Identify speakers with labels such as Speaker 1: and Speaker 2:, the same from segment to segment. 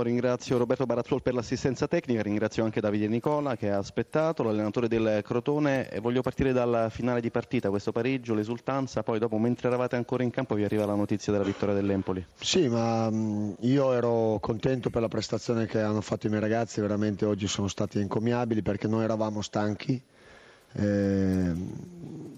Speaker 1: Io ringrazio Roberto Barazzuol per l'assistenza tecnica, ringrazio anche Davide Nicola che ha aspettato, l'allenatore del Crotone e voglio partire dal finale di partita, questo pareggio, l'esultanza, poi dopo mentre eravate ancora in campo vi arriva la notizia della vittoria dell'Empoli.
Speaker 2: Sì, ma io ero contento per la prestazione che hanno fatto i miei ragazzi, veramente oggi sono stati encomiabili perché noi eravamo stanchi. Eh,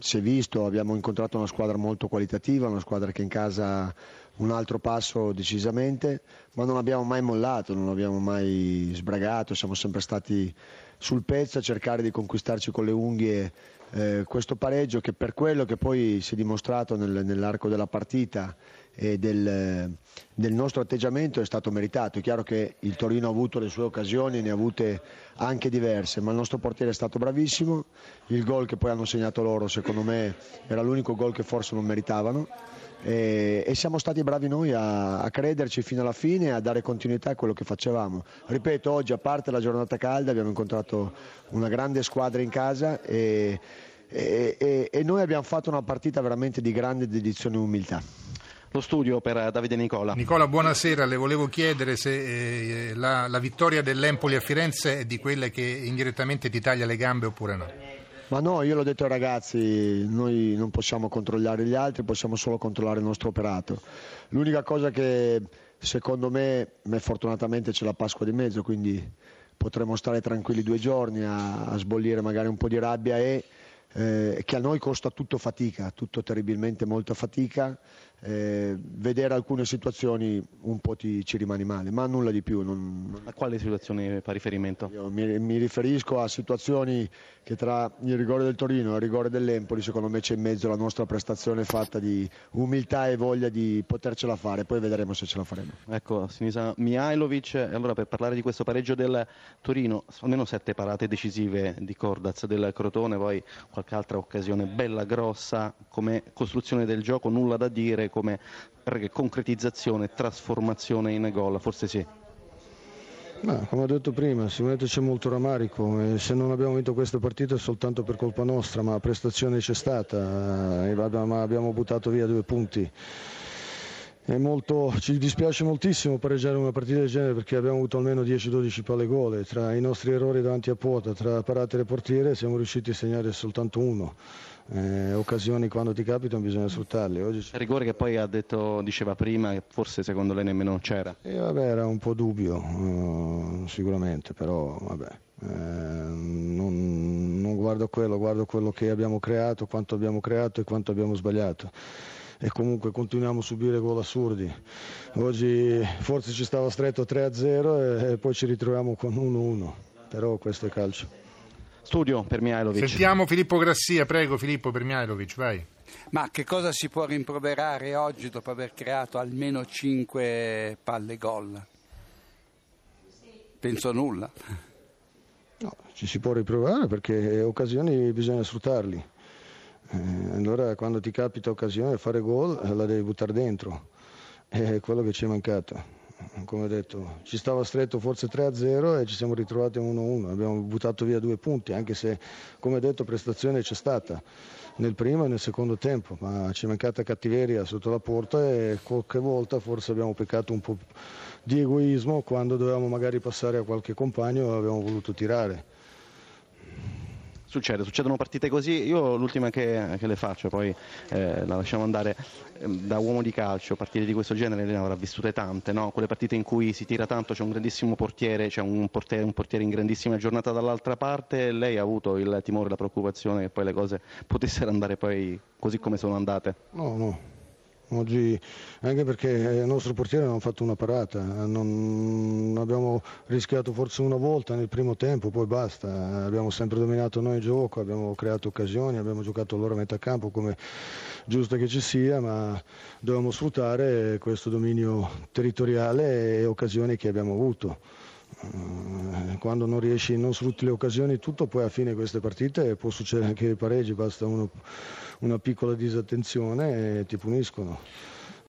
Speaker 2: si è visto, abbiamo incontrato una squadra molto qualitativa, una squadra che in casa un altro passo decisamente, ma non abbiamo mai mollato, non abbiamo mai sbragato, siamo sempre stati sul pezzo a cercare di conquistarci con le unghie eh, questo pareggio che per quello che poi si è dimostrato nel, nell'arco della partita e del, del, nostro atteggiamento è stato meritato. È chiaro che il Torino ha avuto le sue occasioni, ne ha avute anche diverse, ma il nostro portiere è stato bravissimo. Il gol che poi hanno segnato loro, secondo me, era l'unico gol che forse non meritavano e, e siamo stati bravi noi a, a, crederci fino alla fine e a dare continuità a quello che facevamo. Ripeto, oggi a parte la giornata calda abbiamo incontrato una grande squadra in casa e, e, e noi abbiamo fatto una partita veramente di grande dedizione e umiltà
Speaker 1: lo studio per Davide Nicola.
Speaker 3: Nicola, buonasera. Le volevo chiedere se eh, la, la, vittoria dell'Empoli a Firenze è di quelle che indirettamente ti taglia le gambe oppure no?
Speaker 2: Ma no, io l'ho detto ai ragazzi, noi non possiamo controllare gli altri, possiamo solo controllare il nostro operato. L'unica cosa che secondo me, me fortunatamente c'è la Pasqua di mezzo, quindi potremo stare tranquilli due giorni a, a sbollire magari un po' di rabbia e eh, che a noi costa tutto fatica, tutto terribilmente molta fatica eh, vedere alcune situazioni un po' ti, ci rimani male, ma nulla di più. Non,
Speaker 1: a quale situazioni fa riferimento?
Speaker 2: Mi, mi, riferisco a situazioni che tra il rigore del Torino e il rigore dell'Empoli secondo me c'è in mezzo la nostra prestazione fatta di umiltà e voglia di potercela fare, poi vedremo se ce la faremo.
Speaker 1: Ecco, Sinisa Mihailovic, allora per parlare di questo pareggio del Torino, almeno sette parate decisive di Cordaz del Crotone, poi qualche altra occasione bella grossa come costruzione del gioco, nulla da dire come concretizzazione, trasformazione in gol, forse sì.
Speaker 4: Ma, come ho detto prima, sicuramente c'è molto rammarico se non abbiamo vinto questa partita è soltanto per colpa nostra, ma la prestazione c'è stata, eh, ma abbiamo buttato via due punti. Molto, ci dispiace moltissimo pareggiare una partita del genere perché abbiamo avuto almeno 10-12 palle gole, tra i nostri errori davanti a quota, tra parate e portiere siamo riusciti a segnare soltanto uno eh, occasioni quando ti capitano bisogna sfruttarle.
Speaker 1: Oggi... Il rigore che poi ha detto, diceva prima che forse secondo lei nemmeno c'era.
Speaker 4: Eh, vabbè, era un po' dubbio, uh, sicuramente, però vabbè. Eh, non, non guardo quello, guardo quello che abbiamo creato, quanto abbiamo creato e quanto abbiamo sbagliato e comunque continuiamo a subire gol assurdi. Oggi forse ci stava stretto 3-0 e, e poi ci ritroviamo con 1-1, però questo è calcio.
Speaker 1: Studio per Mihailovic.
Speaker 3: Sentiamo Filippo Grassia, prego Filippo per Mihailovic, vai.
Speaker 5: Ma che cosa si può rimproverare oggi dopo aver creato almeno 5 palle gol? Penso nulla.
Speaker 4: No, ci si può riprovare perché occasioni bisogna sfruttarli. Eh, allora quando ti capita occasione di fare gol la devi buttare dentro. È quello che ci è mancato come ho detto, ci stava stretto forse 3-0 e ci siamo ritrovati a 1-1, abbiamo buttato via due punti, anche se come detto prestazione c'è stata nel primo e nel secondo tempo, ma ci è mancata cattiveria sotto la porta e qualche volta forse abbiamo peccato un po' di egoismo quando dovevamo magari passare a qualche compagno e abbiamo voluto tirare.
Speaker 1: Succede, succedono partite così, io l'ultima che, che le faccio, poi eh, la lasciamo andare, ehm, da uomo di calcio, partite di questo genere ne avrà vissute tante, no? quelle partite in cui si tira tanto, c'è un grandissimo portiere, c'è un portiere, un portiere in grandissima giornata dall'altra parte, lei ha avuto il timore, la preoccupazione che poi le cose potessero andare poi così come sono andate?
Speaker 4: No, no, Oggi, anche perché il nostro portiere non ha fatto una parata, non, abbiamo rischiato forse una volta nel primo tempo, poi basta, abbiamo sempre dominato noi il gioco, abbiamo creato occasioni, abbiamo giocato loro a metà campo come giusto che ci sia, ma dobbiamo sfruttare questo dominio territoriale e occasioni che abbiamo avuto. Eh, quando non riesci, non sfrutti le occasioni tutto, poi a fine queste partite può succedere anche i pareggi, basta uno, una piccola disattenzione e ti puniscono.